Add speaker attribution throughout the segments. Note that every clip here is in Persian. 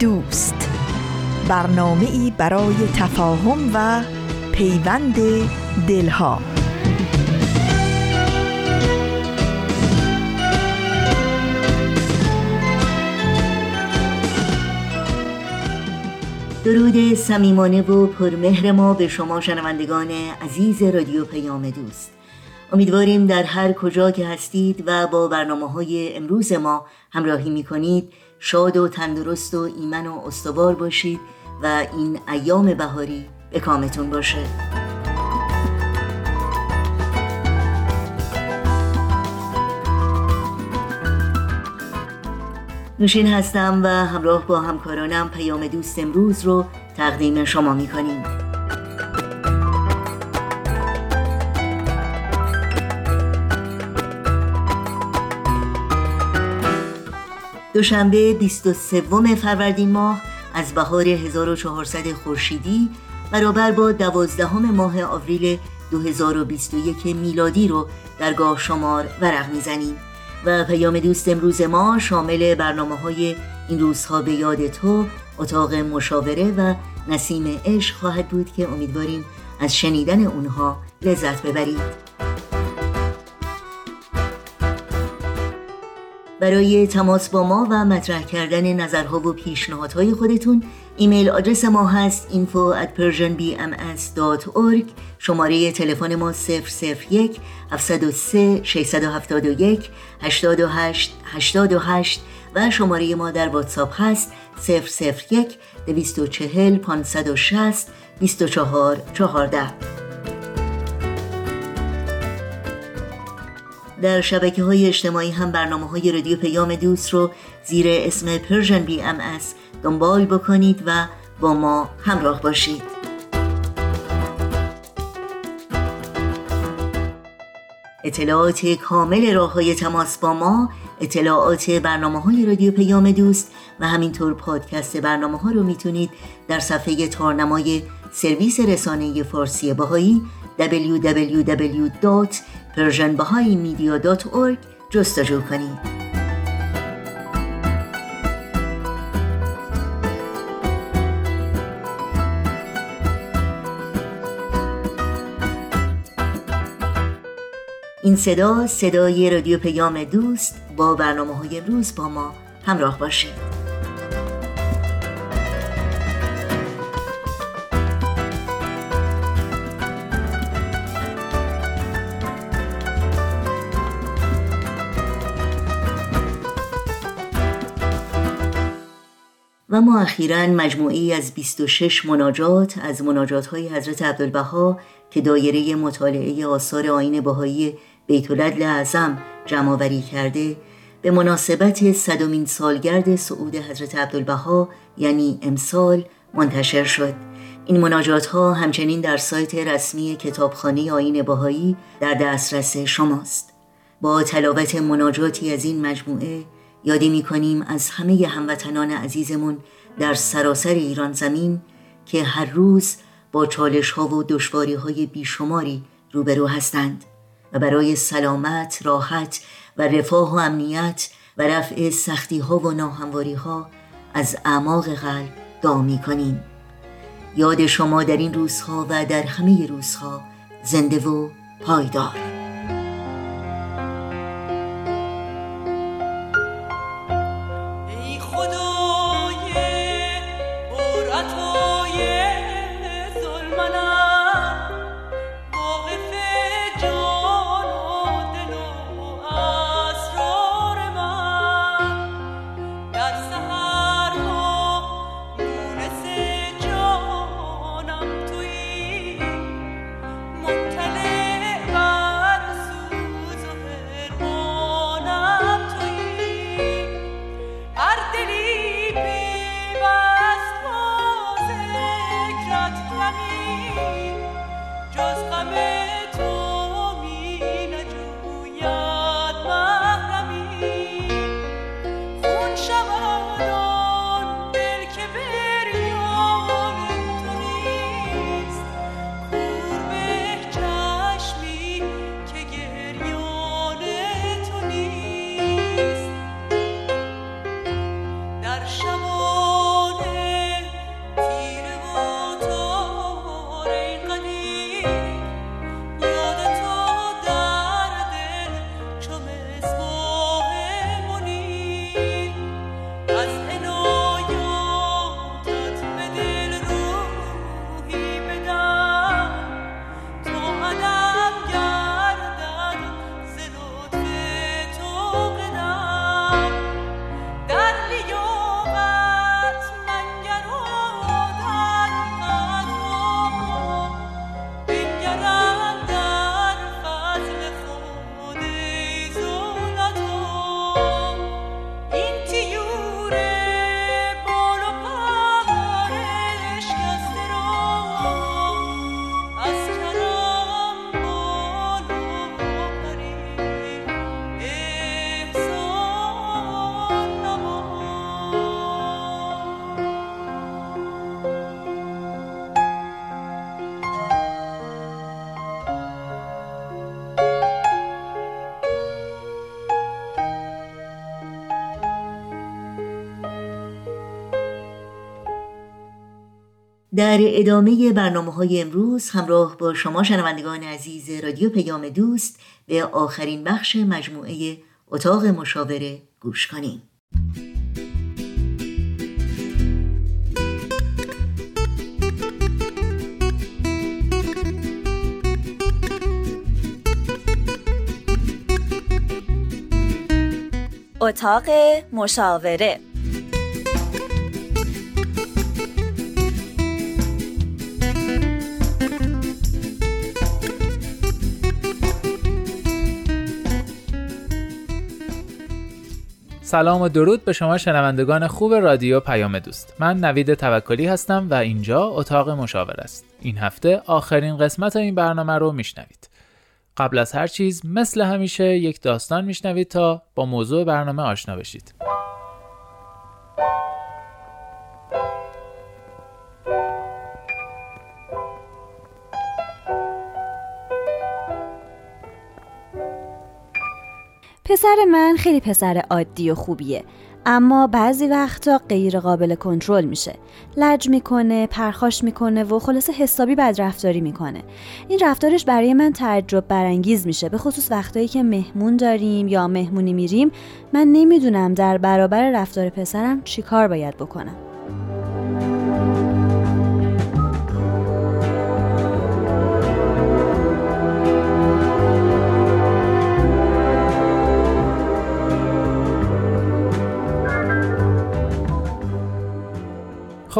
Speaker 1: دوست. برنامه ای برای تفاهم و پیوند دلها.
Speaker 2: درود صمیمانه و پرمهر ما به شما شنوندگان عزیز رادیو پیام دوست. امیدواریم در هر کجا که هستید و با برنامه های امروز ما همراهی می کنید شاد و تندرست و ایمن و استوار باشید و این ایام بهاری به کامتون باشه. نوشین هستم و همراه با همکارانم پیام دوست امروز رو تقدیم شما می دوشنبه 23 فروردین ماه از بهار 1400 خورشیدی برابر با دوازدهم ماه آوریل 2021 میلادی رو در گاه شمار ورق می‌زنیم و پیام دوست امروز ما شامل برنامه های این روزها به یاد تو اتاق مشاوره و نسیم عشق خواهد بود که امیدواریم از شنیدن اونها لذت ببرید. برای تماس با ما و مطرح کردن نظرها و پیشنهادهای خودتون ایمیل آدرس ما هست info at persianbms.org شماره تلفن ما 001 703 671 828 828 و شماره ما در واتساپ هست 001 240 560 24 14 در شبکه های اجتماعی هم برنامه های رادیو پیام دوست رو زیر اسم Persian BMS دنبال بکنید و با ما همراه باشید. اطلاعات کامل راه های تماس با ما اطلاعات برنامه های رادیو پیام دوست و همینطور پادکست برنامه ها رو می‌تونید در صفحه تارنمای سرویس رسانه فارسی بهایی www.persianbahaimedia.org جستجو کنید. این صدا صدای رادیو پیام دوست با برنامه های امروز با ما همراه باشید و ما اخیرا مجموعی از 26 مناجات از مناجات های حضرت عبدالبها که دایره مطالعه آثار آین بهایی بیت العدل اعظم جمعآوری کرده به مناسبت صدومین سالگرد صعود حضرت عبدالبها یعنی امسال منتشر شد. این مناجات ها همچنین در سایت رسمی کتابخانه آین بهایی در دسترس شماست. با تلاوت مناجاتی از این مجموعه یادی می کنیم از همه هموطنان عزیزمون در سراسر ایران زمین که هر روز با چالش ها و دشواری های بیشماری روبرو هستند و برای سلامت، راحت و رفاه و امنیت و رفع سختی ها و ناهمواری ها از اعماق قلب دعا می کنیم یاد شما در این روزها و در همه روزها زنده و پایدار. در ادامه برنامه های امروز همراه با شما شنوندگان عزیز رادیو پیام دوست به آخرین بخش مجموعه اتاق مشاوره گوش کنیم.
Speaker 3: اتاق مشاوره
Speaker 4: سلام و درود به شما شنوندگان خوب رادیو پیام دوست. من نوید توکلی هستم و اینجا اتاق مشاور است. این هفته آخرین قسمت این برنامه رو میشنوید. قبل از هر چیز مثل همیشه یک داستان میشنوید تا با موضوع برنامه آشنا بشید.
Speaker 3: پسر من خیلی پسر عادی و خوبیه. اما بعضی وقتا غیر قابل کنترل میشه. لج می‌کنه پرخاش می‌کنه و خلاصه حسابی بد رفتاری می‌کنه. این رفتارش برای من تعجب برانگیز میشه. به خصوص وقتایی که مهمون داریم یا مهمونی میریم من نمی‌دونم در برابر رفتار پسرم چیکار باید بکنم.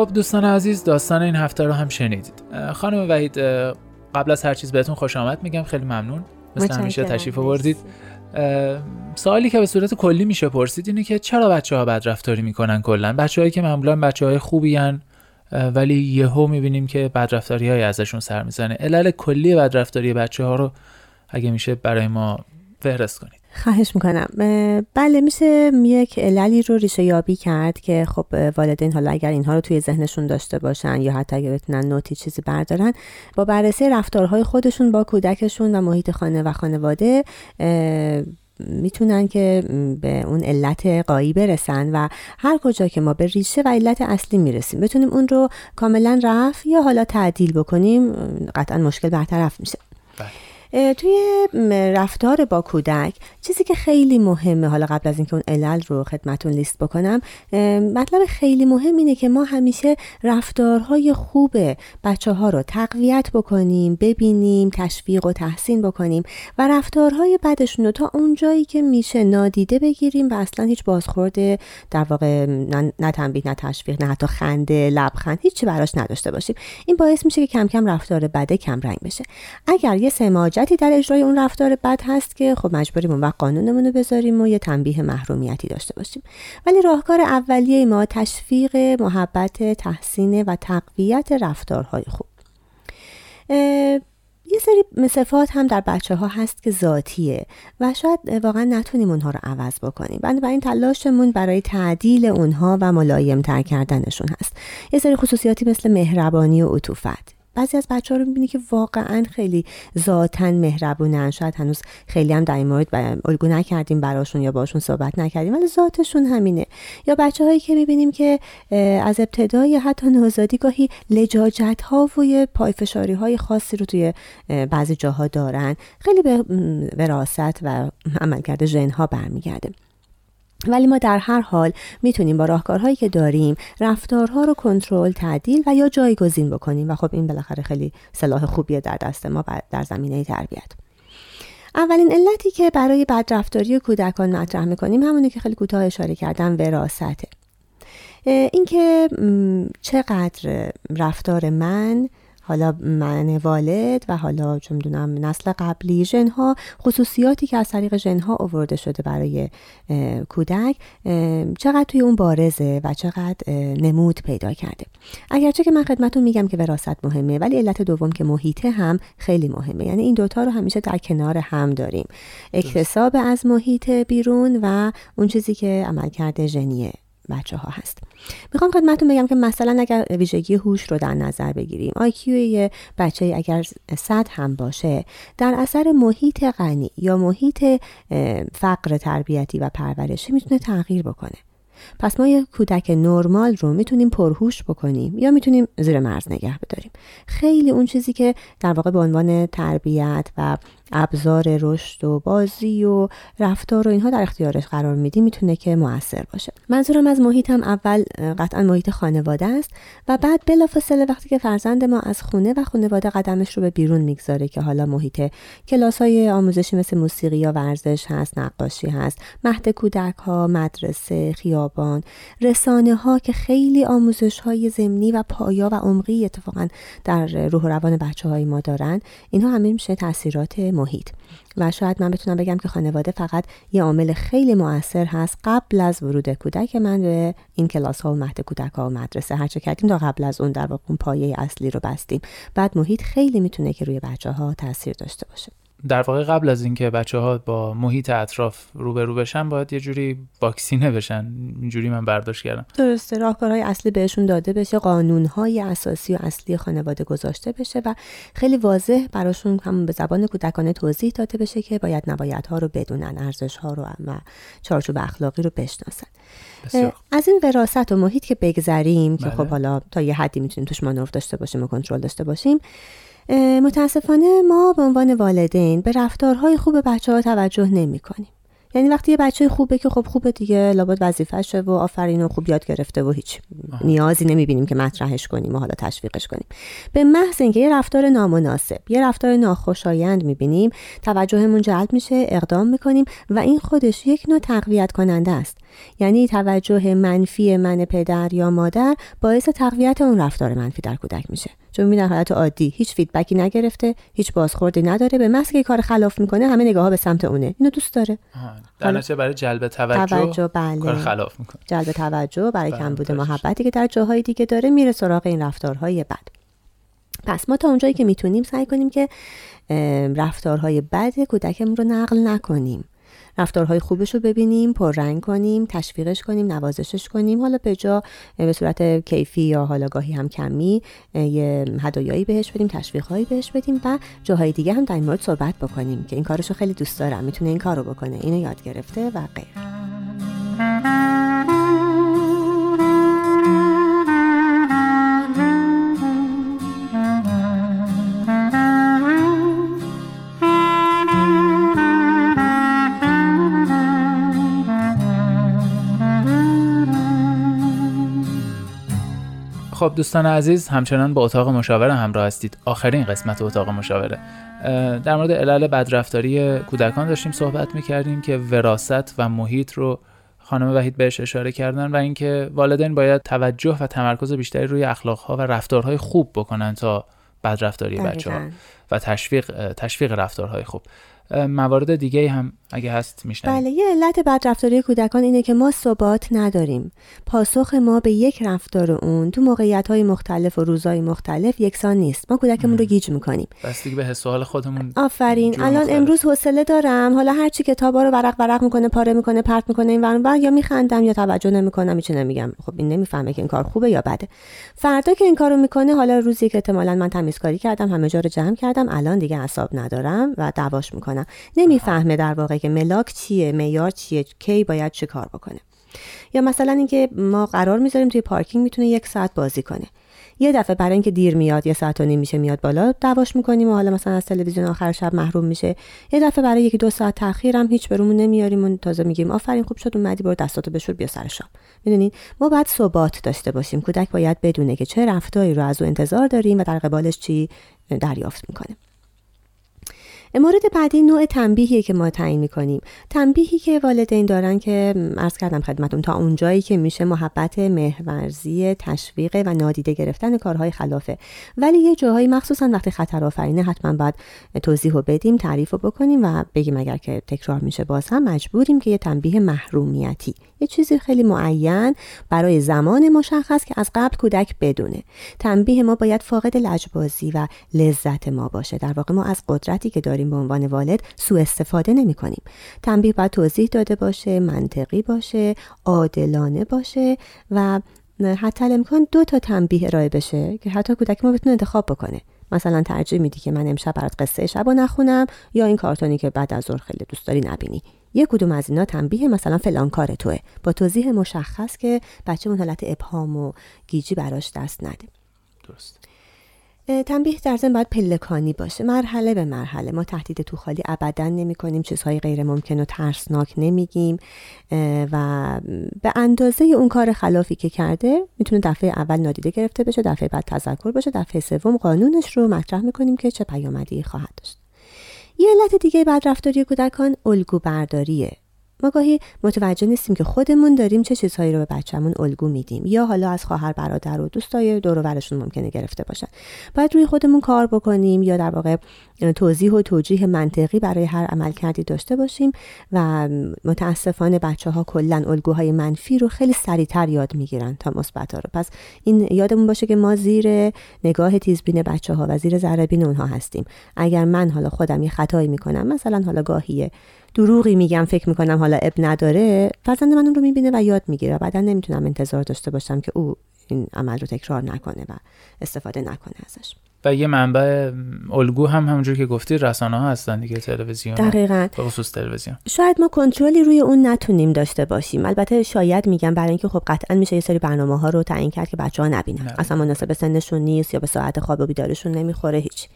Speaker 4: خب دوستان عزیز داستان این هفته رو هم شنیدید. خانم وحید قبل از هر چیز بهتون خوش آمد میگم خیلی ممنون. مثل همیشه تشریف آوردید. سوالی که به صورت کلی میشه پرسید اینه که چرا بچه ها بد رفتاری می‌کنن کلا؟ بچههایی که معمولا بچه های خوبی هن ولی یهو می‌بینیم که بدرفتاری های ازشون سر می‌زنه. علل کلی بدرفتاری بچه ها رو اگه میشه برای ما فهرست کنید.
Speaker 5: خواهش می‌کنم بله میشه یک عللی رو ریشه یابی کرد که خب والدین حالا اگر اینها رو توی ذهنشون داشته باشن یا حتی اگر بتونن نوتی چیزی بردارن با بررسی رفتارهای خودشون با کودکشون و محیط خانه و خانواده می‌تونن که به اون علت قایی برسن و هر کجا که ما به ریشه و علت اصلی می‌رسیم بتونیم اون رو کاملا رفع یا حالا تعدیل بکنیم قطعا مشکل برطرف میشه بله. توی رفتار با کودک چیزی که خیلی مهمه. حالا قبل از اینکه اون علل رو خدمتون لیست بکنم مطلب خیلی مهم اینه که ما همیشه رفتارهای خوب بچه ها رو تقویت بکنیم ببینیم تشویق و تحسین بکنیم و رفتارهای بدشون رو تا اونجایی که میشه نادیده بگیریم و اصلا هیچ بازخورد در واقع نه تنبیه نه تشویق نه حتی خنده لبخند هیچی براش نداشته باشیم. این باعث میشه که کم کم رفتار بده کم رنگ بشه. اگر یه سماج در اجرای اون رفتار بد هست که خب مجبوریم اون وقت قانونمون رو بذاریم و یه تنبیه محرومیتی داشته باشیم. ولی راهکار اولیه ما تشویق محبت تحسین و تقویت رفتارهای خوب. یه سری صفات هم در بچه ها هست که ذاتیه و شاید واقعا نتونیم اونها رو عوض بکنیم. این تلاشمون برای تعدیل اونها و ملایم تر کردنشون هست. یه سری خصوصیاتی مثل مهربانی و عطوفت. بعضی از بچه ها رو می‌بینی که واقعا خیلی ذاتا مهربونن. شاید هنوز خیلی هم در این مورد الگو نکردیم براشون یا باشون صحبت نکردیم ولی ذاتشون همینه. یا بچه هایی که می‌بینیم که از ابتدای حتی نوزادی گاهی لجاجت ها و پایفشاری های خاصی رو توی بعضی جاها دارن خیلی به وراست و عملکرد ژن ها برمیگرده. ولی ما در هر حال می‌تونیم با راهکارهایی که داریم رفتارها رو کنترل تعدیل و یا جایگزین بکنیم و خب این بالاخره خیلی سلاح خوبیه در دست ما در زمینه تربیت. اولین علتی که برای بدرفتاری کودکان مطرح می‌کنیم همونه که خیلی کوتاه اشاره کردم وراسته اینکه چقدر رفتار من حالا من والد و حالا چون می‌دونم نسل قبلی ژنها خصوصیاتی که از طریق ژنها آورده شده برای کودک چقدر توی اون بارزه و چقدر نمود پیدا کرده. اگرچه که من خدمتون میگم که وراثت مهمه ولی علت دوم که محیطه هم خیلی مهمه. یعنی این دوتا رو همیشه در کنار هم داریم. اکتساب از محیط بیرون و اون چیزی که عملکرد ژنیه. بچه ها هست. می‌خوام خدمتتون بگم که مثلا اگر ویژگی هوش رو در نظر بگیریم IQ یه بچه اگر صد هم باشه در اثر محیط غنی یا محیط فقر تربیتی و پرورشی می‌تونه تغییر بکنه. پس ما یک کودک نرمال رو می‌تونیم پرهوش بکنیم یا می‌تونیم زیر مرز نگه بداریم. خیلی اون چیزی که در واقع به عنوان تربیت و ابزار رشد و بازی و رفتار و اینها در اختیارش قرار میدیم می‌تونه که موثر باشه. منظورم از محیطم اول قطعا محیط خانواده است و بعد بلافاصله وقتی که فرزند ما از خونه و خانواده قدمش رو به بیرون می‌گذاره که حالا محیط کلاس های آموزشی مثل موسیقی یا ورزش هست نقاشی هست مهد کودک ها مدرسه خیابان رسانه ها که خیلی آموزش های زمینی و پایا و عمقی اتفاقا در روح و روان بچه های ما دارن اینها همه میشه تاثیرات محیط. و شاید من بتونم بگم که خانواده فقط یه عامل خیلی موثر هست قبل از ورود کودک من به این کلاس ها و مهد کودک ها و مدرسه. هرچه کردیم تا قبل از اون در واقع اون پایه اصلی رو بستیم. بعد محیط خیلی می‌تونه که روی بچه ها تاثیر داشته باشه.
Speaker 4: در واقع قبل از اینکه بچه ها با محیط اطراف روبرو بشن باید یه جوری واکسینه بشن. اینجوری من برداشت کردم.
Speaker 5: درسته. راهکارهای اصلی بهشون داده بشه قانونهای اساسی و اصلی خانواده گذاشته بشه و خیلی واضح براشون هم به زبان کودکانه توضیح داده بشه که باید نبایدها رو بدونن ارزش ها رو و چارچوب اخلاقی رو بشناسن. از این وراست و محیط که بگذریم که خب بله. حالا تا یه حدی می‌تونیم توش مانور داشته باشیم و کنترل داشته باشیم متاسفانه ما به عنوان والدین به رفتارهای خوب بچه ها توجه نمی کنیم. یعنی وقتی یه بچه خوبه که خب خوبه دیگه لابد وظیفشه و آفرین و خوب یاد گرفته و هیچ نیازی نمی‌بینیم که مطرحش کنیم و حالا تشویقش کنیم. به محض اینکه یه رفتار نامناسب یه رفتار ناخوشایند می‌بینیم توجهمون جلب میشه اقدام می‌کنیم و این خودش یک نوع تقویت کننده است. یعنی توجه منفی من پدر یا مادر باعث تقویت اون رفتار منفی در کودک میشه. چون می‌بینن حالت عادی هیچ فیدبکی نگرفته هیچ بازخوردی نداره به محض که کار خلاف می‌کنه همه نگاه ها به سمت اونه. اینو دوست داره.
Speaker 4: در نتیجه برای جلب توجه, توجه بله. کار خلاف می‌کنه.
Speaker 5: جلب توجه برای بله، کمبود محبتی که در جاهای دیگه داره میره سراغ این رفتارهای بد. پس ما تا اونجایی که می‌تونیم سعی کنیم که رفتارهای بد کودکمون رو نقل نکنیم. رفتارهای خوبش رو ببینیم پررنگ کنیم تشویقش کنیم نوازشش کنیم. حالا به جا به صورت کیفی یا حالا گاهی هم کمی یه هدایایی بهش بدیم تشویقهایی بهش بدیم و جاهای دیگه هم در این مورد صحبت بکنیم که این کارش رو خیلی دوست دارم. می‌تونه این کار رو بکنه. اینو یاد گرفته و غیر
Speaker 4: خب دوستان عزیز همچنان با اتاق مشاوره همراه هستید. آخرین قسمت اتاق مشاوره. در مورد علل بدرفتاری کودکان داشتیم صحبت می‌کردیم که وراست و محیط رو خانم وحید بهش اشاره کردن و اینکه والدین باید توجه و تمرکز بیشتری روی اخلاقها و رفتارهای خوب بکنن تا بدرفتاری بچه ها و تشویق تشویق رفتارهای خوب. موارد دیگه هم اگه هست میشنم
Speaker 5: بله یه علت بدرفتاری کودکان اینه که ما ثبات نداریم. پاسخ ما به یک رفتار اون تو موقعیت های مختلف و روزهای مختلف یکسان نیست. ما کودکمون رو گیج می‌کنیم.
Speaker 4: بستگی به حس حال خودمون
Speaker 5: آفرین. الان امروز حوصله دارم. حالا هر چی کتابا رو ورق ورق می‌کنه پاره می‌کنه پرت می‌کنه این ورون یا میخندم یا توجه نمی‌کنم هیچ نمیگم. خب این نمی‌فهمه که این کار خوبه یا بده. فردا که این کارو می‌کنه حالا روزی که احتمالاً من تمیزکاری کردم همه جا رو جمع کردم. الان دیگه حساب ندارم و دعواش می‌کنم. نمی‌فهمه در واقع که ملاک چیه معیار چیه کی باید چه کار بکنه. یا مثلا اینکه ما قرار می‌ذاریم توی پارکینگ می‌تونه یک ساعت بازی کنه. یه دفعه برای اینکه دیر میاد یه ساعت و نیم میشه میاد بالا دعواش می‌کنیم و حالا مثلا از تلویزیون آخر شب محروم میشه. یه دفعه برای یکی دو ساعت تاخیر هم هیچ برامون نمیاریم و تازه میگیم آفرین خوب شد اومدی برو دستاتو بشور بیا سر شام. می‌دونین؟ ما باید ثبات داشته باشیم. کودک باید بدونه که چه رفتاری رو از او انتظار داریم و در قبالش چی دریافت می‌کنه. مورد بعدی نوع تنبیهی که ما تعیین می‌کنیم. تنبیهی که والدین دارن که عرض کردم خدمتون تا اونجایی که میشه محبت مهورزی تشویق و نادیده گرفتن کارهای خلافه. ولی یه جاهایی مخصوصا وقتی خطر آفرینه حتما باید توضیح رو بدیم تعریف رو بکنیم و بگیم اگر که تکرار میشه باز هم مجبوریم که یه تنبیه محرومیتی یه چیزی خیلی معین برای زمان مشخص که از قبل کودک بدونه. تنبیه ما باید فاقد لجبازی و لذت ما باشه. در واقع ما از قدرتی که داریم به عنوان والد سوء استفاده نمی کنیم. تنبیه باید توضیح داده باشه منطقی باشه عادلانه باشه و حتی امکان دو تا تنبیه ارائه بشه که حتی کودک ما بتونه انتخاب بکنه. مثلا ترجیح میدی که من امشب برات قصه شب و نخونم یا این کارتونی که بعد از ظهر خیلی دوست داری نبینی. یک کدوم از اینا تنبیه مثلا فلان کار توه. با توضیح مشخص که بچه اون حالت ابهام و گیجی براش دست نده.
Speaker 4: درست
Speaker 5: تنبیه در ضمن باید پلکانی باشه. مرحله به مرحله. ما تهدید تو خالی ابدا نمی کنیم. چیزهای غیر ممکن و ترسناک نمیگیم. و به اندازه اون کار خلافی که کرده می‌تونه دفعه اول نادیده گرفته بشه دفعه بعد تذکر باشه دفعه سوم قانونش رو مطرح می‌کنیم که چه پیامدی خواهد داشت. یه علت دیگه بعد رفتاری کودکان الگو برداریه ما گاهی متوجه نیستیم که خودمون داریم چه چیزهایی رو به بچه‌مون الگو میدیم یا حالا از خواهر برادر و دوستای دور و برشون ممکنه گرفته باشن. باید روی خودمون کار بکنیم یا در واقع توضیح و توجیه منطقی برای هر عمل کردی داشته باشیم و متاسفانه بچه ها کلا الگوهای منفی رو خیلی سریعتر یاد می‌گیرن تا مثبت رو. پس این یادمون باشه که ما زیر نگاه تیزبین بچه ها و زیر ذره اونها هستیم. اگر من حالا خودم یه خطایی می‌کنم مثلا حالا گاهی دروغی میگم فکر می‌کنم حالا اب نداره. فرزند من اون رو می‌بینه و یاد می‌گیره بعدا نمی‌تونم انتظار داشته باشم که او این عمل رو تکرار نکنه و استفاده نکنه ازش.
Speaker 4: و یه منبع الگو هم همونجور که گفتی رسانه ها هستن دیگه تلویزیون
Speaker 5: دقیقا.
Speaker 4: خصوص تلویزیون.
Speaker 5: شاید ما کنترلی روی اون نتونیم داشته باشیم. البته شاید میگم برای اینکه خب قطعا میشه یه سری برنامه ها رو تعیین کرد که بچه ها نبینن. نه. اصلا مناسب سنشون نیست یا به ساعت خواب و بیدارشون نمی‌خوره هیچ.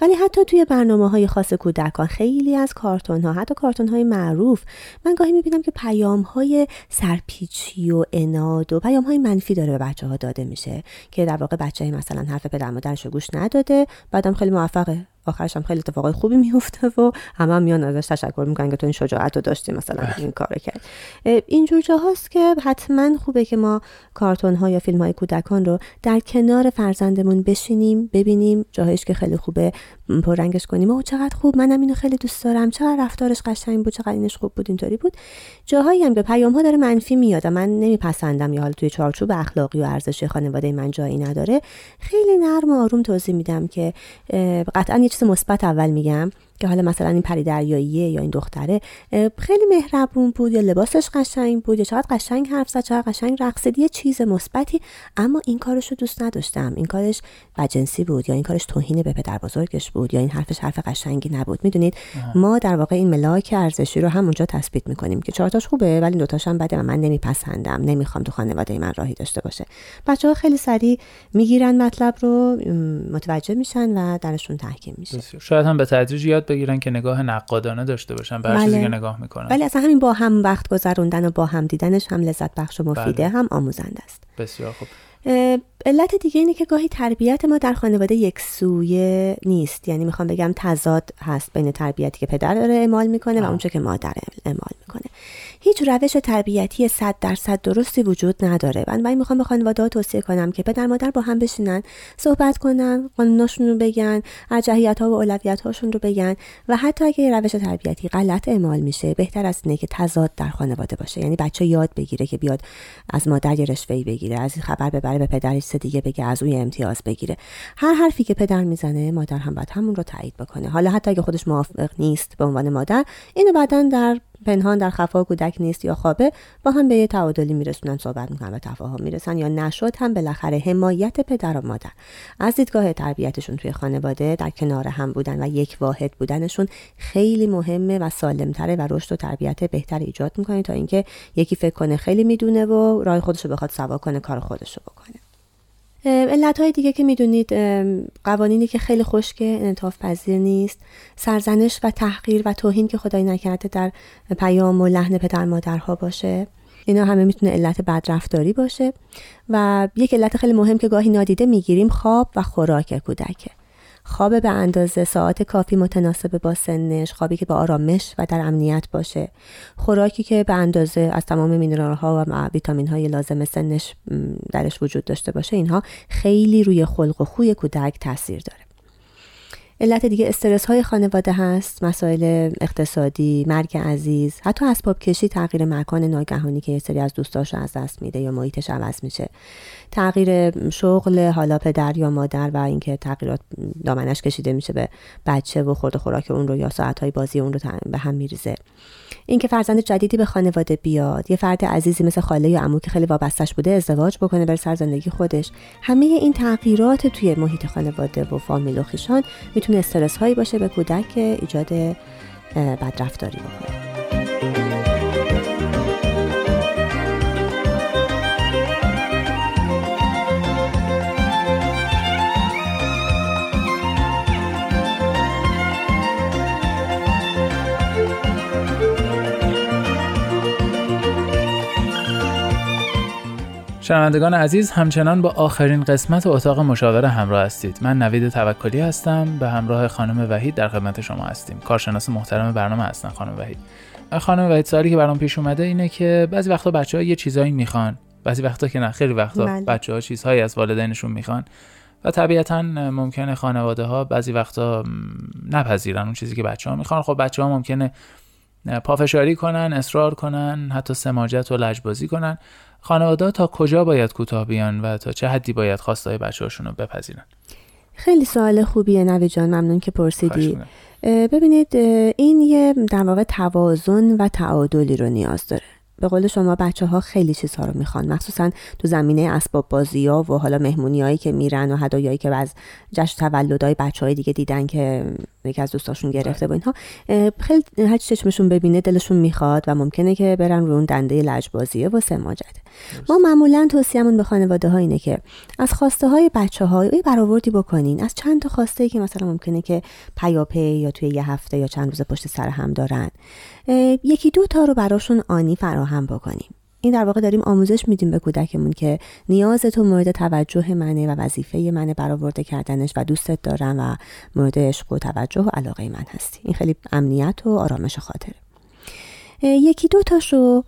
Speaker 5: ولی حتی توی برنامه های خاص کودکان خیلی از کارتون ها حتی کارتون های معروف من گاهی می‌بینم که پیام های سرپیچی و اناد و پیام های منفی داره به بچه ها داده میشه که در واقع بچه مثلا حرف پدر مادرش گوش نداده بعدم خیلی موفقه. آخرش هم خیلی اتفاقای خوبی میفته و همه هم میان ازش تشکر می‌کنن که تو این شجاعت رو داشتی مثلا بله. این کار کرد. اینجور جاهاست که حتما خوبه که ما کارتون ها یا فیلم های کودکان رو در کنار فرزندمون بشینیم ببینیم جاهایش که خیلی خوبه پررنگش کنیم. و چقدر خوب منم اینو خیلی دوست دارم. چقدر رفتارش قشنگ بود چقدر اینش خوب بود اینطوری بود. جاهایی هم که پیام ها داره منفی میاد من نمیپسندم یا حالا توی چارچوب اخلاقی و ارزشی خانواده من جایی نداره. خیلی نرم و آروم توضیح میدم که قطعا یه چیز مثبت اول میگم. که حالا مثلا این پری دریاییه یا این دختره خیلی مهربون بود یا لباسش قشنگ بود یا چقدر قشنگ حرف زد چقدر قشنگ رقصید یه چیز مثبتی. اما این کارش رو دوست نداشتم. این کارش بجنسی بود یا این کارش توهین به پدر بزرگش بود یا این حرفش حرف قشنگی نبود. می‌دونید؟ ما در واقع این ملاک ارزشی رو همونجا تثبیت می‌کنیم که چهارتاش خوبه ولی دوتاش هم بده و من نمیپسندم. نمی‌خوام تو خانواده من راهی داشته باشه. بچه ها خیلی سریع می‌گیرن مطلب رو متوجه میشن و درشون تحکیم میشه.
Speaker 4: شاید هم به تدریج یاد بگیرن که نگاه نقادانه داشته باشن به هر بله. نگاه می‌کنن.
Speaker 5: ولی اصلا همین با هم وقت گذروندن و با هم دیدنش هم لذت بخش و مفیده بله. هم آموزنده است.
Speaker 4: بسیار خوب.
Speaker 5: علت دیگه اینه که گاهی تربیت ما در خانواده یک سویه نیست. یعنی می‌خوام بگم تضاد هست بین تربیتی که پدر داره اعمال می‌کنه و اونچه که مادر اعمال می‌کنه. هیچ روش تربیتی صد درصد درستی وجود نداره. من می‌خوام به خانواده ها توصیه کنم که پدر مادر با هم بشینن صحبت کنن قانوناشون رو بگن ارجحیت ها و اولویت هاشون رو بگن و حتی اگه روش تربیتی غلط اعمال میشه بهتر از اینه که تضاد در خانواده باشه. یعنی بچه یاد بگیره که بیاد از مادر یه بگیره از این خبر ببره به پدرش دیگه بگه از اون امتیاز بگیره. هر حرفی که پدر می‌زنه مادر هم باید همون رو تایید بکنه. حالا حتی اگه خودش موافق نیست به عنوان مادر اینو بعدا در پنهان در خفا کودک نیست یا خوابه با هم به یه تعادلی میرسونن صحبت می‌کنن و تفاهم می‌رسن یا نشد هم بالاخره حمایت پدر و مادر. از دیدگاه تربیتشون توی خانواده در کنار هم بودن و یک واحد بودنشون خیلی مهمه و سالمتره و رشد و تربیت بهتر ایجاد می‌کنه تا اینکه یکی فکر کنه خیلی می‌دونه و راه خودش رو بخواد سوا کنه کار خودش رو بکنه. علت های دیگه که می‌دونید قوانینی که خیلی خشکه انطاف پذیر نیست. سرزنش و تحقیر و توهین که خدای نکرده در پیام و لحن پدر مادرها باشه. اینا همه می‌تونه علت بدرفتاری باشه. و یک علت خیلی مهم که گاهی نادیده می‌گیریم خواب و خوراک کودکه. خواب به اندازه ساعت کافی متناسب با سنش خوابی که با آرامش و در امنیت باشه. خوراکی که به اندازه از تمام مینرال ها و ویتامین های لازم سنش درش وجود داشته باشه اینها خیلی روی خلق و خوی کودک تاثیر داره. علت دیگه استرس های خانواده هست مسائل اقتصادی مرگ عزیز حتی اسباب کشی تغییر مکان ناگهانی که یه سری از دوستاش از دست میده یا محیطش عوض میشه. تغییر شغل حالا پدر یا مادر و اینکه تغییرات دامنش کشیده میشه به بچه و خورده خوراک اون رو یا ساعت بازی اون رو به هم میریزه. اینکه فرزند جدیدی به خانواده بیاد یه فرد عزیزی مثل خاله یا عمو که خیلی وابستش بوده ازدواج بکنه بر سر زندگی خودش. همه این تغییرات توی محیط خانواده و فامیل و خیشان می‌تونه استرس هایی باشه به کودک ایجاد بدرفتاری بکنه.
Speaker 4: شنوندگان عزیز همچنان با آخرین قسمت اتاق مشاوره همراه هستید. من نوید توکلی هستم. به همراه خانم وحید در خدمت شما هستیم. کارشناس محترم برنامه هستن خانم وحید. خانم وحید سالی که برام پیش اومده اینه که بعضی وقتا بچه ها یه چیزایی می‌خوان. بعضی وقتا که نه خیلی وقتا بله. بچه ها چیزهایی از والدینشون می‌خوان. و طبیعتا ممکنه خانواده ها بعضی وقتا نپذیرن اون چیزی که بچه ها می‌خوان. خب بچه ها ممکنه پافشاری کنن اصرار کنن حتی سماجت و لجبازی کنن. خانواده تا کجا باید کوتاه بیان و تا چه حدی باید خواستای بچه هاشون رو بپذیرن؟
Speaker 5: خیلی سوال خوبیه نوی جان. ممنون که پرسیدی. ببینید این یه در واقع توازن و تعادلی رو نیاز داره. به قول شما بچه ها خیلی چیزها رو می‌خوان. مخصوصا تو زمینه اسباب بازی ها و حالا مهمونی هایی که میرن و هدایایی که از جشن تولدهای بچه های دیگه دیدن که یکی از دوستاشون گرفته و اینها. خیلی هر چشمشون ببینه دلشون می‌خواد و ممکنه که برن رو اون دنده لجبازیه و سماجته ما معمولا توصیهمون به خانواده ها اینه که از خواسته های بچه های برآوردی بکنین. از چند تا خواسته ای که مثلا ممکنه که پیاپی یا توی یه هفته یا چند روز پشت سر هم دارن. یکی دو تا رو براشون آنی فراهم بکنیم این در واقع داریم آموزش میدیم به کودکمون که نیاز تو مورد توجه منه و وظیفه منه برآورده کردنش و دوستت دارم و مورد عشق و توجه و علاقه من هستی. این خیلی امنیت و آرامش خاطره. یکی دو تاشو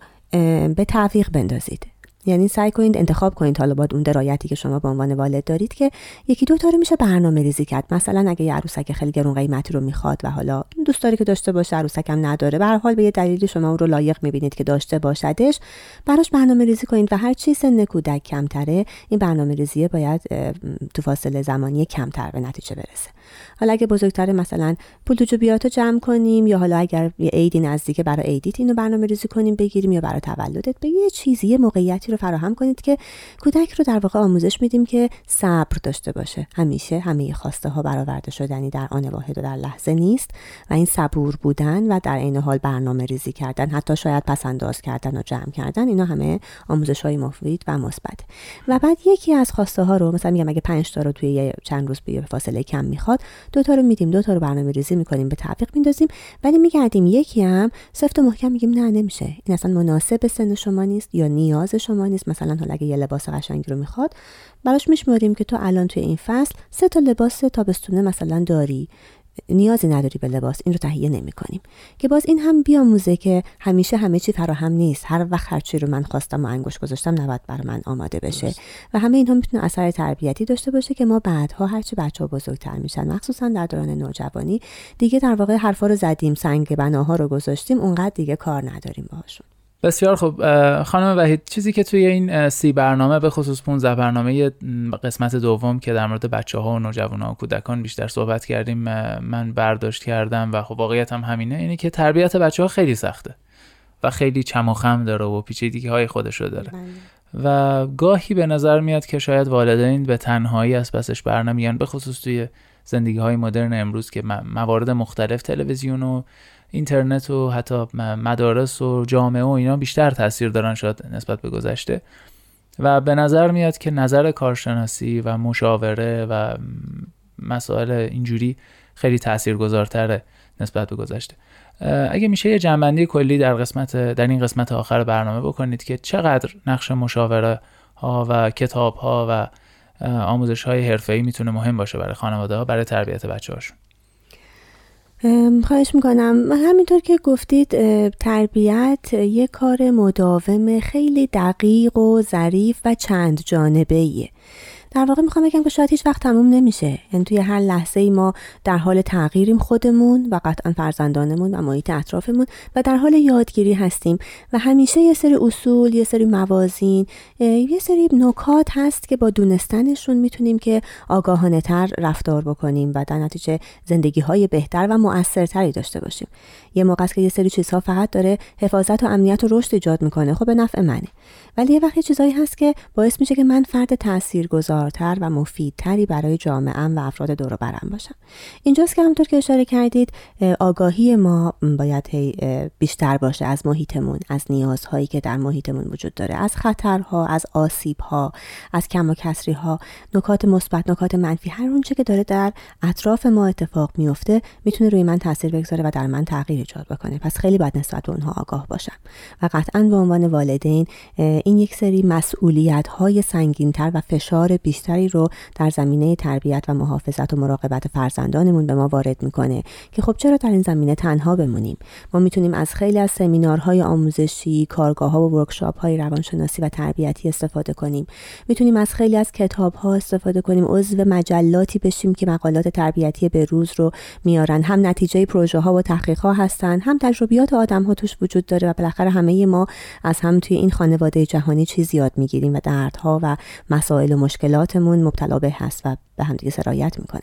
Speaker 5: به تعویق بندازید. یعنی سعی کنید انتخاب کنید حالا با اون درایتی که شما به عنوان والد دارید که یکی دو تا رو میشه برنامه ریزی کرد. مثلا اگه یه عروسک خیلی گرون قیمتی رو می‌خواد و حالا دوست داری که داشته باشه عروسک هم نداره به حال به یه دلیلی شما اون رو لایق می‌بینید که داشته باشدش براش برنامه ریزی کنید و هر چی سن کودک کمتره این برنامه ریزی باید تو فاصله زمانی کمتر به نتیجه برسه. حالا اگه بزرگتر مثلا پول تو جمع کنیم یا حالا اگر یه عیدی نزدیکه برای عیدیت اینو برنامه ریزی کنیم بگیریم یا برای تولدت به یه چیزی یه موقعیتی فراهم کنید که کودک رو در واقع آموزش میدیم که صبر داشته باشه. همیشه همه خواسته ها برآورده شدنی در آن واحد و در لحظه نیست و این صبور بودن و در عین حال برنامه ریزی کردن حتی شاید پس انداز کردن و جمع کردن اینا همه آموزش های مفید و مثبت. و بعد یکی از خواسته ها رو مثلا میگم اگه 5 تا رو توی چند روز به فاصله کم می‌خواد دو تا رو میدیم دو تا رو برنامه ریزی می‌کنیم به تعویق میندازیم ولی میگردیم یکی هم سفت و محکم میگیم نه نمیشه. این اصلا مناسب سن شما نیست یا نیاز شما نیست. مثلا حالا اگه یه لباس قشنگی رو می‌خواد براش میشماریم که تو الان توی این فصل سه تا لباس تابستونه مثلا داری. نیازی نداری به لباس. این رو تهیه نمی کنیم که باز این هم بیاموزه که همیشه همه چی فراهم نیست. هر وقت هر چی رو من خواستم و انگوش گذاشتم نباید برای من آماده بشه. و همه اینها می‌تونه اثر تربیتی داشته باشه که ما بعدها هرچی بچه ها بزرگتر میشن مخصوصا در دوران نوجوانی دیگه در واقع حرفا رو زدیم سنگ بناها رو گذاشتیم اونقدر دیگه کار نداریم باهاشون.
Speaker 4: بسیار خوب خانم وحید چیزی که توی این سی برنامه به خصوص 15 برنامه قسمت دوم که در مورد بچه ها و نوجوان ها و کودکان بیشتر صحبت کردیم من برداشت کردم و خب واقعیت هم همینه اینه که تربیت بچه ها خیلی سخته و خیلی چم و خم داره و پیچیدگی های خودش رو داره بله. و گاهی به نظر میاد که شاید والدین به تنهایی از پسش برنمیان به خصوص توی زندگی های مدرن امروز که موارد مختلف تلویزیون و اینترنت و حتی مدارس و جامعه و اینا بیشتر تاثیر دارن شاید نسبت به گذشته. و به نظر میاد که نظر کارشناسی و مشاوره و مسائل اینجوری خیلی تاثیرگذارتره نسبت به گذشته. اگه میشه یه جنبندی کلی در قسمت در این قسمت آخر برنامه بکنید که چقدر نقش مشاوره ها و کتاب ها و آموزش های حرفه‌ای می‌تونه مهم باشه برای خانواده ها برای تربیت بچه هاشون
Speaker 5: خواهش می‌کنم. همینطور که گفتید تربیت یک کار مداوم خیلی دقیق و ظریف و چند جانبه ایه در واقع می‌خوام بگم که شاید هیچ وقت تموم نمیشه. یعنی توی هر لحظه ای ما در حال تغییریم خودمون و قطعا فرزندانمون و محیط اطرافمون و در حال یادگیری هستیم. و همیشه یه سری اصول یه سری موازین یه سری نکات هست که با دونستنشون می‌تونیم که آگاهانه تر رفتار بکنیم و در نتیجه زندگی های بهتر و مؤثرتری داشته باشیم. یه موقع است که یه سری چیزها فقط داره حفاظت و امنیت و رشد ایجاد می‌کنه. خب به نفع منه. ولی یه وقتی چیزایی هست که باعث میشه که من فرد تاثیرگذارتر و مفیدتری برای جامعه و افراد دور برم باشم. اینجاست که همونطور که اشاره کردید آگاهی ما باید بیشتر باشه از محیطمون از نیازهایی که در محیطمون وجود داره از خطرها از آسیبها از کم و کسری ها نکات مثبت نکات منفی. هر اونچه که داره در اطراف ما اتفاق میفته می‌تونه روی من تاثیر بگذاره و در من تغییر ایجاد بکنه پس خیلی باید نسبت به اونها آگاه باشم و قطعا به عنوان والدین این یک سری مسئولیت های سنگینتر و فشار بیشتری رو در زمینه تربیت و محافظت و مراقبت فرزندانمون به ما وارد می‌کنه که خب چرا در این زمینه تنها بمونیم؟ ما می‌تونیم از خیلی از سمینارهای آموزشی کارگاه ها و ورکشاپ های روانشناسی و تربیتی استفاده کنیم. می‌تونیم از خیلی از کتاب ها استفاده کنیم عضو مجلاتی بشیم که مقالات تربیتی به روز رو میارن. هم نتیجه پروژه ها و تحقیق ها هستن. هم تجربیات آدم ها توش وجود داره و بالاخره همه ما از هم توی این خانواده جهانی چیز یاد می‌گیریم و دردها و مسائل و مشکلاتمون مبتلا به هست و به همدیگه سرایت می‌کنه.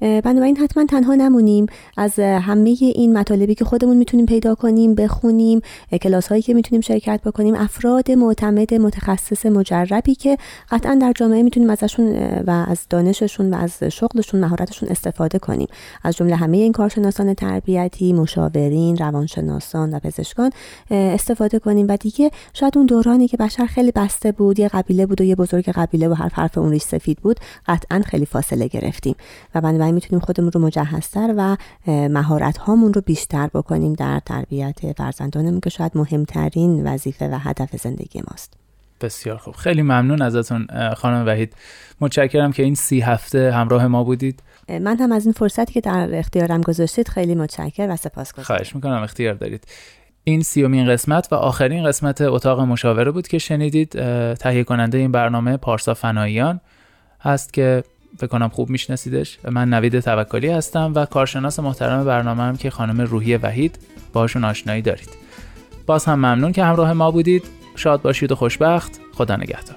Speaker 5: بنابراین حتما تنها نمونیم. از همه این مطالبی که خودمون می‌تونیم پیدا کنیم بخونیم کلاس هایی که می‌تونیم شرکت بکنیم افراد معتمد متخصص مجربی که قطعا در جامعه می‌تونیم ازشون و از دانششون و از شغلشون مهارتشون استفاده کنیم. از جمله همه این کارشناسان تربیتی مشاورین روانشناسان و پزشکان استفاده کنیم. و دیگه شاید اون دورانی که بشر خیلی بسته بود یه قبیله بود و یه بزرگ قبیله و هر حرف اون ریش سفید بود قطعا خیلی فاصله گرفتیم. و بنابراین می‌تونیم خودمون رو مجهزتر و مهارت هامون رو بیشتر بکنیم در تربیت فرزندانمون که شاید مهمترین وظیفه و هدف زندگی ماست.
Speaker 4: بسیار خوب. خیلی ممنون ازتون خانم وحید. متشکرم که این سی هفته همراه ما بودید.
Speaker 5: من هم از این فرصتی که در اختیارم گذاشتید خیلی متشکر و سپاسگزارم.
Speaker 4: خواهش می‌کنم اختیار دارید. این سیومین قسمت و آخرین قسمت اتاق مشاوره بود که شنیدید. تهیه کننده این برنامه پارسا فناییان هست که فکر کنم خوب میشناسیدش. من نوید توکلی هستم و کارشناس محترم برنامه هم که خانم روحی وحید باشون آشنایی دارید. باز هم ممنون که همراه ما بودید. شاد باشید و خوشبخت. خدا نگهدار.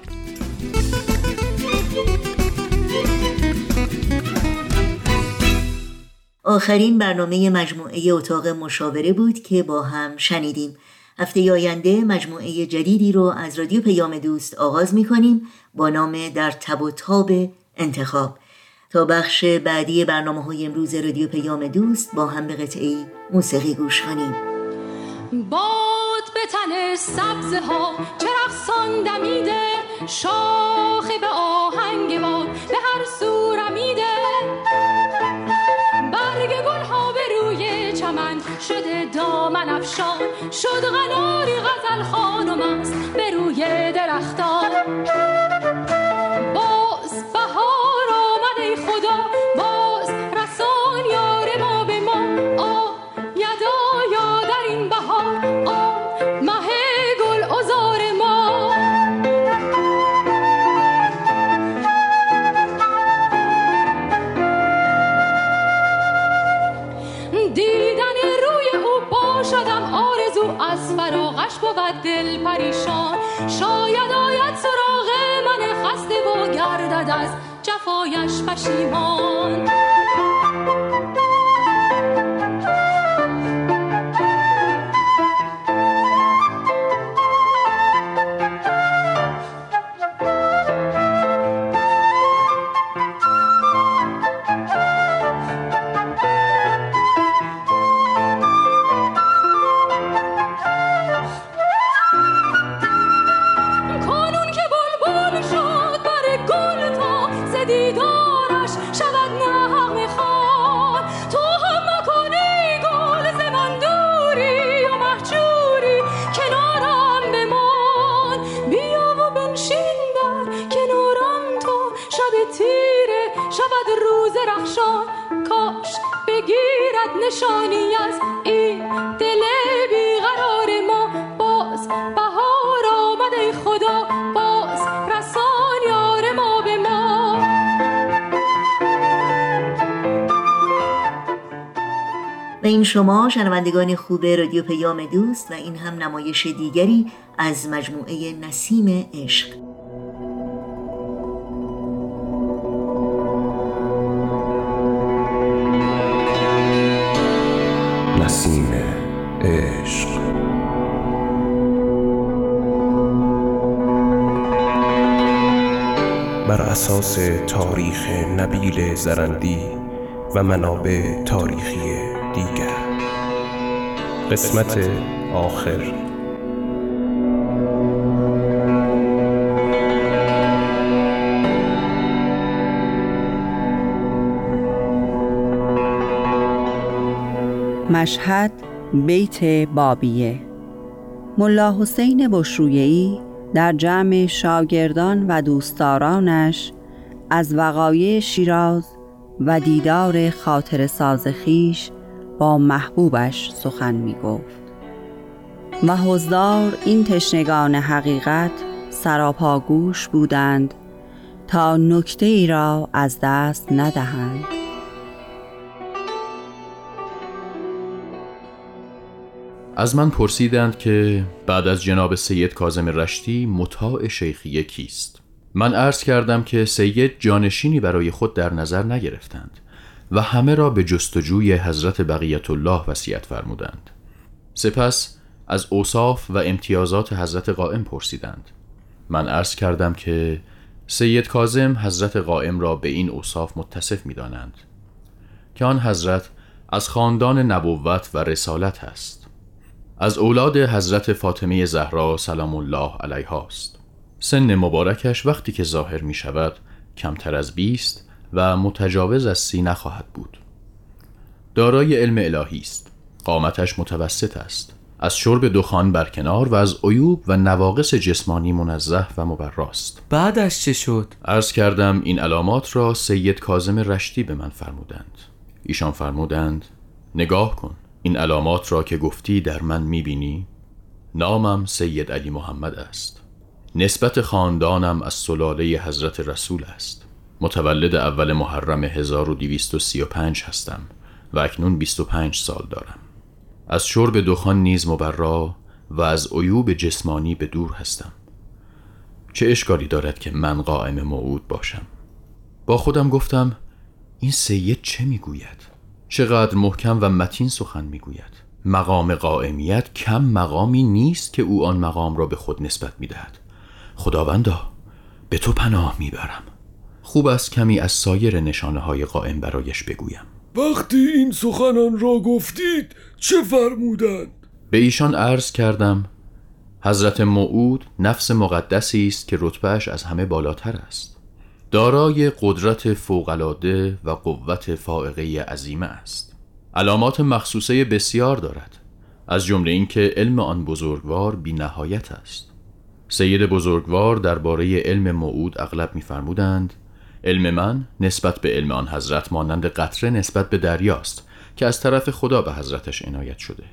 Speaker 2: آخرین برنامه مجموعه اتاق مشاوره بود که با هم شنیدیم. هفته آینده مجموعه جدیدی رو از رادیو پیام دوست آغاز می کنیم با نام در تب و تاب انتخاب. تا بخش بعدی برنامه های امروز رادیو پیام دوست با هم به قطعی موسیقی گوش کنیم.
Speaker 6: باد به تن سبزه ها چرخ دمیده؟ شاخه به آهنگ باد به هر سو رمیده برگ گل ها به روی چمن شده دامن افشان شد غناری غزل خانم است به روی درختان. yaş başıma و این
Speaker 2: شما شنوندگان خوب رادیو پیام دوست و این هم نمایش دیگری از مجموعه نسیم عشق.
Speaker 7: اساس تاریخ نبیل زرندی و منابع تاریخی دیگر. قسمت آخر.
Speaker 8: مشهد بیت بابیه. ملا حسین بشرویهی در جمع شاگردان و دوستدارانش از وقایع شیراز و دیدار خاطر سازخیش محبوبش سخن می گفت و حضار این تشنگان حقیقت سراپاگوش بودند تا نکته ای را از دست ندهند.
Speaker 9: از من پرسیدند که بعد از جناب سید کازم رشتی مطاع شیخیه کیست من عرض کردم که سید جانشینی برای خود در نظر نگرفتند. و همه را به جستجوی حضرت بقیت الله وصیت فرمودند. سپس از اوصاف و امتیازات حضرت قائم پرسیدند. من عرض کردم که سید کازم حضرت قائم را به این اوصاف متصف می دانند که آن حضرت از خاندان نبوت و رسالت است. از اولاد حضرت فاطمه زهرا سلام الله علیها است. سن مبارکش وقتی که ظاهر می شود کمتر از بیست و متجاوز از سی نخواهد بود. دارای علم الهی است. قامتش متوسط است. از شرب دخان برکنار و از عیوب و نواقص جسمانی منزه و مبراست
Speaker 10: بعدش چه شد؟
Speaker 9: عرض کردم این علامات را سید کازم رشتی به من فرمودند. ایشان فرمودند نگاه کن این علامات را که گفتی در من می‌بینی؟ نامم سید علی محمد است. نسبت خاندانم از سلاله حضرت رسول است. متولد اول محرم 1235 هستم و اکنون 25 سال دارم. از شرب دخان نیز مبرا و از عیوب جسمانی به دور هستم. چه اشکالی دارد که من قائم موعود باشم؟ با خودم گفتم این سید چه می‌گوید؟ چقدر محکم و متین سخن می‌گوید؟ مقام قائمیت کم مقامی نیست که او آن مقام را به خود نسبت می‌دهد. خداوندا به تو پناه می‌برم. خوب است کمی از سایر نشانه های قائم برایش بگویم.
Speaker 11: وقتی این سخنان را گفتید چه فرمودند؟
Speaker 9: به ایشان عرض کردم حضرت موعود نفس مقدسی است که رتبهش از همه بالاتر است. دارای قدرت فوقالعاده و قوت فائقه عظیمه است. علامات مخصوصه بسیار دارد از جمله اینکه علم آن بزرگوار بی نهایت است. سید بزرگوار درباره علم موعود اغلب میفرمودند علم من نسبت به علم آن حضرت مانند قطره نسبت به دریاست که از طرف خدا به حضرتش عنایت شده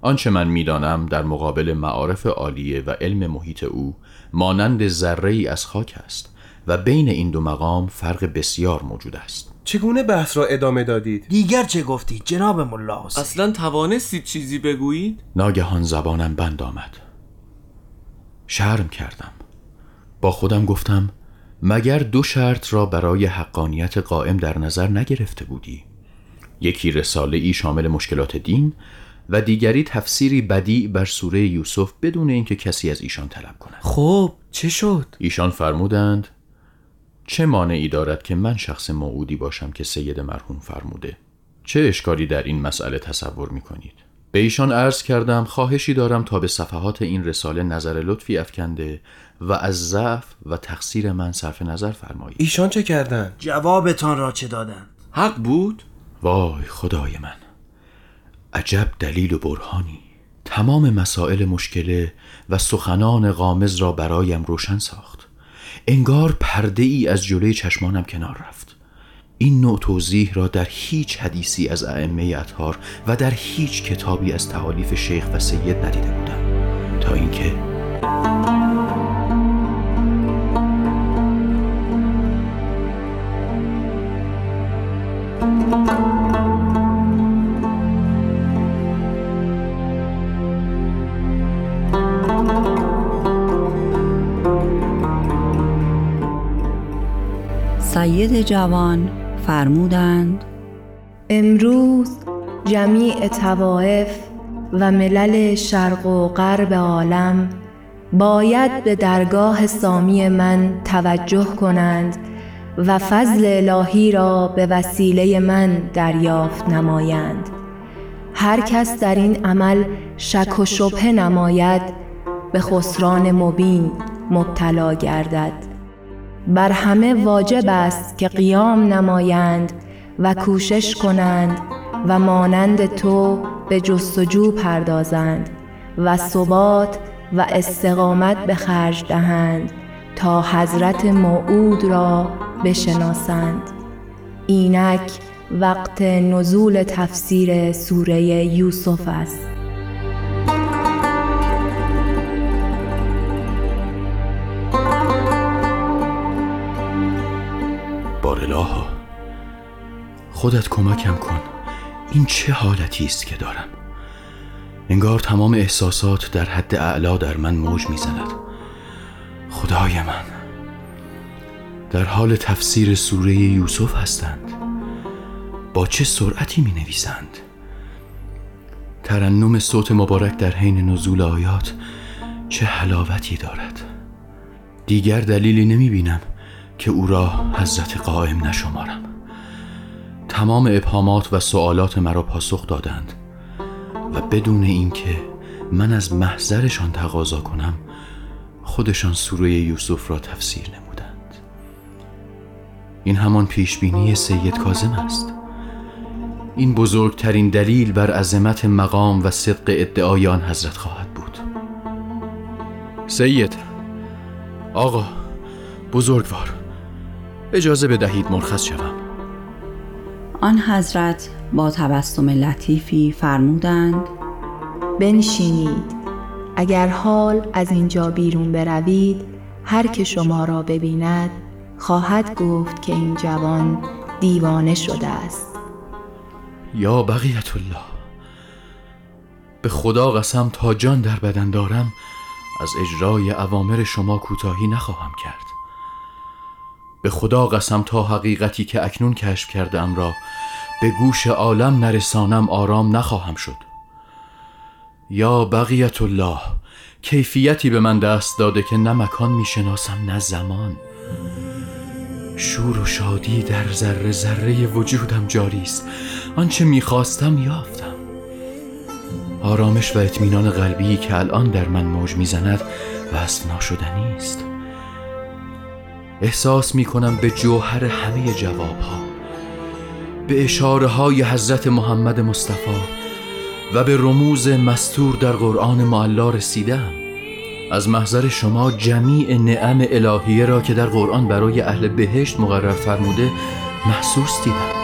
Speaker 9: آنچه من می‌دانم در مقابل معارف عالیه و علم محیط او مانند ذره ای از خاک است و بین این دو مقام فرق بسیار موجود است
Speaker 10: چگونه بحث را ادامه دادید؟
Speaker 12: دیگر چه گفتید جناب ملا حسین؟
Speaker 10: اصلا توانستید چیزی بگویید؟
Speaker 9: ناگهان زبانم بند آمد شرم کردم با خودم گفتم مگر دو شرط را برای حقانیت قائم در نظر نگرفته بودی؟ یکی رساله ای شامل مشکلات دین و دیگری تفسیری بدی بر سوره یوسف بدون اینکه کسی از ایشان طلب کند.
Speaker 10: خب چه شد؟
Speaker 9: ایشان فرمودند چه مانعی دارد که من شخص موعودی باشم که سید مرحوم فرموده؟ چه اشکالی در این مسئله تصور می کنید به ایشان عرض کردم خواهشی دارم تا به صفحات این رساله نظر لطفی افکنده و از ضعف و تقصیر من صرف نظر فرمایید.
Speaker 10: ایشان چه کردند؟
Speaker 12: جوابتان را چه دادند؟
Speaker 10: حق بود؟
Speaker 9: وای خدای من عجب دلیل و برهانی. تمام مسائل مشکله و سخنان غامز را برایم روشن ساخت. انگار پرده ای از جلوی چشمانم کنار رفت. این نوع توضیح را در هیچ حدیثی از ائمه اطهار و در هیچ کتابی از تعالیف شیخ و سید ندیده بودم. تا اینکه
Speaker 8: سید جوان فرمودند.
Speaker 13: امروز جمیع توائف و ملل شرق و غرب عالم باید به درگاه سامی من توجه کنند و فضل الهی را به وسیله من دریافت نمایند. هر کس در این عمل شک و شبه نماید به خسران مبین مبتلا گردد. بر همه واجب است که قیام نمایند و کوشش کنند و مانند تو به جستجو پردازند و ثبات و استقامت به خرج دهند تا حضرت موعود را بشناسند. اینک وقت نزول تفسیر سوره یوسف است.
Speaker 9: بارلاها خودت کمکم کن. این چه حالتی است که دارم؟ انگار تمام احساسات در حد اعلا در من موج می‌زند. خدای من. در حال تفسیر سوره یوسف هستند. با چه سرعتی می نویسند ترنم صوت مبارک در حین نزول آیات چه حلاوتی دارد. دیگر دلیلی نمی بینم که او را حضرت قائم نشمارم. تمام ابهامات و سوالات مرا پاسخ دادند و بدون اینکه من از محضرشان تقاضا کنم خودشان سوره یوسف را تفسیر نمودند. این همان پیشبینی سید کازم است. این بزرگترین دلیل بر عظمت مقام و صدق ادعای آن حضرت خواهد بود. سید آقا بزرگوار. اجازه بدهید مرخص شوم.
Speaker 8: آن حضرت با تبسم لطیفی فرمودند
Speaker 13: بنشینید. اگر حال از اینجا بیرون بروید هر که شما را ببیند خواهد گفت که این جوان دیوانه شده است.
Speaker 9: یا بقیت الله به خدا قسم تا جان در بدن دارم از اجرای اوامر شما کوتاهی نخواهم کرد. به خدا قسم تا حقیقتی که اکنون کشف کردم را به گوش عالم نرسانم آرام نخواهم شد. یا بقیت الله کیفیتی به من دست داده که نه مکان می‌شناسم نه زمان. شور و شادی در ذره ذره وجودم جاری است. آنچه می‌خواستم یافتم. آرامش و اطمینان قلبی که الان در من موج می‌زند وصف ناشدنی است. احساس می‌کنم به جوهر همه جواب ها به اشاره های حضرت محمد مصطفی و به رموز مستور در قرآن معلا رسیدم. از محضر شما جمیع نعم الهیه را که در قرآن برای اهل بهشت مقرر فرموده محسوس دیدم.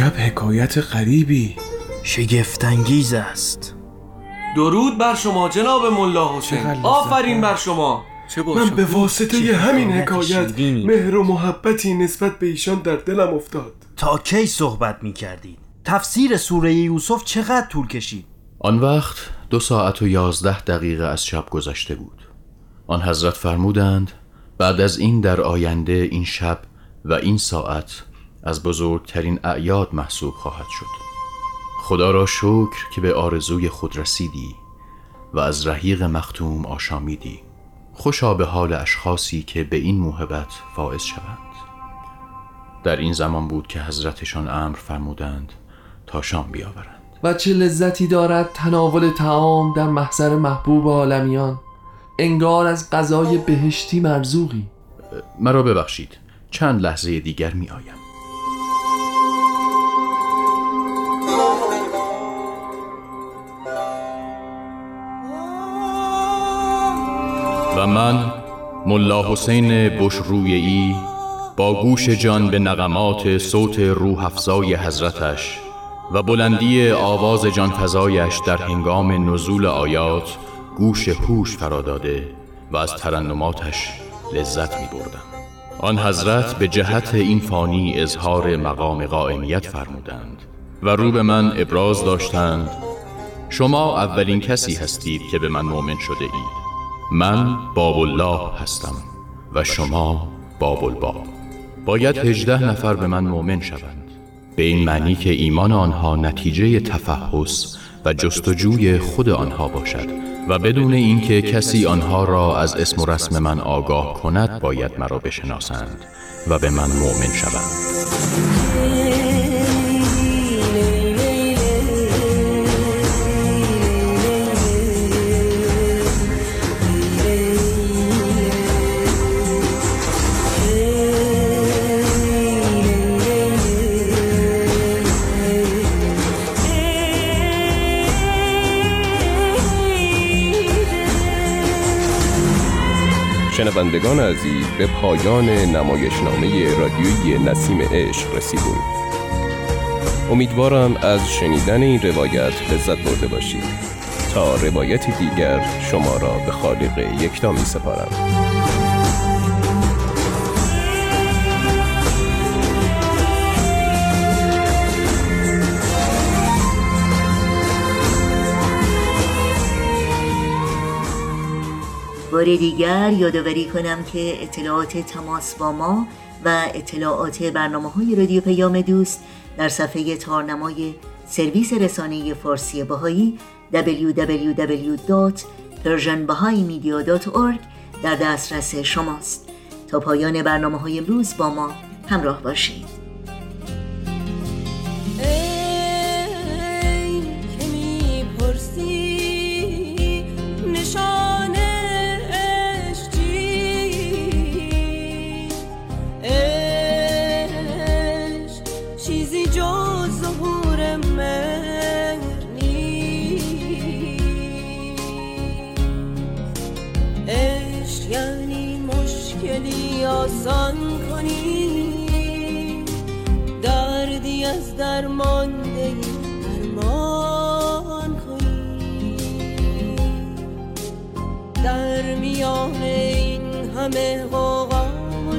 Speaker 10: عجب حکایت غریبی.
Speaker 12: شگفتانگیز است.
Speaker 10: درود بر شما جناب ملا حسین. آفرین بر شما.
Speaker 11: من به واسطه همین حکایت مهر و محبتی نسبت به ایشان در دلم افتاد.
Speaker 12: تا کی صحبت می کردید؟ تفسیر سوره یوسف چقدر طول کشید؟
Speaker 9: آن وقت دو ساعت و یازده دقیقه از شب گذشته بود. آن حضرت فرمودند بعد از این در آینده این شب و این ساعت از بزرگترین اعیاد محسوب خواهد شد. خدا را شکر که به آرزوی خود رسیدی و از رحیق مختوم آشامیدی. خوشا به حال اشخاصی که به این موهبت فائز شوند. در این زمان بود که حضرتشان امر فرمودند تا شام بیاورند.
Speaker 14: و چه لذتی دارد تناول تعام در محضر محبوب عالمیان؟ انگار از غذای بهشتی مرزوقی.
Speaker 9: مرا ببخشید چند لحظه دیگر می آیم. من ملا حسین بشرویی با گوش جان به نغمات صوت روح افزای حضرتش و بلندی آواز جان فزایش در هنگام نزول آیات گوش هوش فراداده و از ترنماتش لذت می بردم. آن حضرت به جهت این فانی اظهار مقام قائمیت فرمودند و رو به من ابراز داشتند. شما اولین کسی هستید که به من مؤمن شده اید. من باب الله هستم و شما باب الباب باید هجده نفر به من مؤمن شوند. به این معنی که ایمان آنها نتیجه تفحص و جستجوی خود آنها باشد و بدون اینکه کسی آنها را از اسم و رسم من آگاه کند باید مرا بشناسند و به من مؤمن شوند.
Speaker 7: شنوندگان عزیز به پایان نمایشنامه رادیویی نسیم عشق رسیدیم. امیدوارم از شنیدن این روایت لذت برده باشید. تا روایتی دیگر شما را به خالق یکتا می سپارم
Speaker 2: بار دیگر یادآوری کنم که اطلاعات تماس با ما و اطلاعات برنامه های رادیو پیام دوست در صفحه تارنمای سرویس رسانه فارسی باهایی www.persianbahaimedia.org در دسترس شماست. تا پایان برنامه های امروز با ما همراه باشید.
Speaker 15: آسان کنی. دردی از درمانده درمان کنی. در میان این همه غوغا و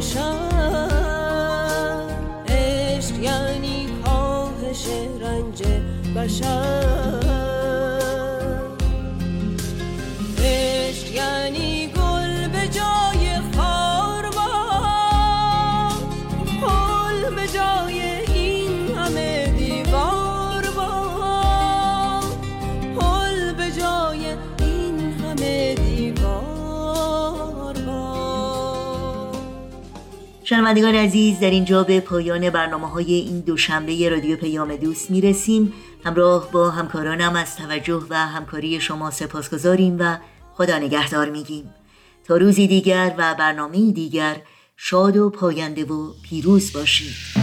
Speaker 15: عشق یعنی کاهش رنج بشر.
Speaker 2: شنوندگان عزیز در اینجا به پایان برنامه های این دوشنبه رادیو پیام دوست می‌رسیم. همراه با همکارانم از توجه و همکاری شما سپاسگزاریم و خدا نگهدار میگیم. تا روزی دیگر و برنامه دیگر شاد و پاینده و پیروز باشید.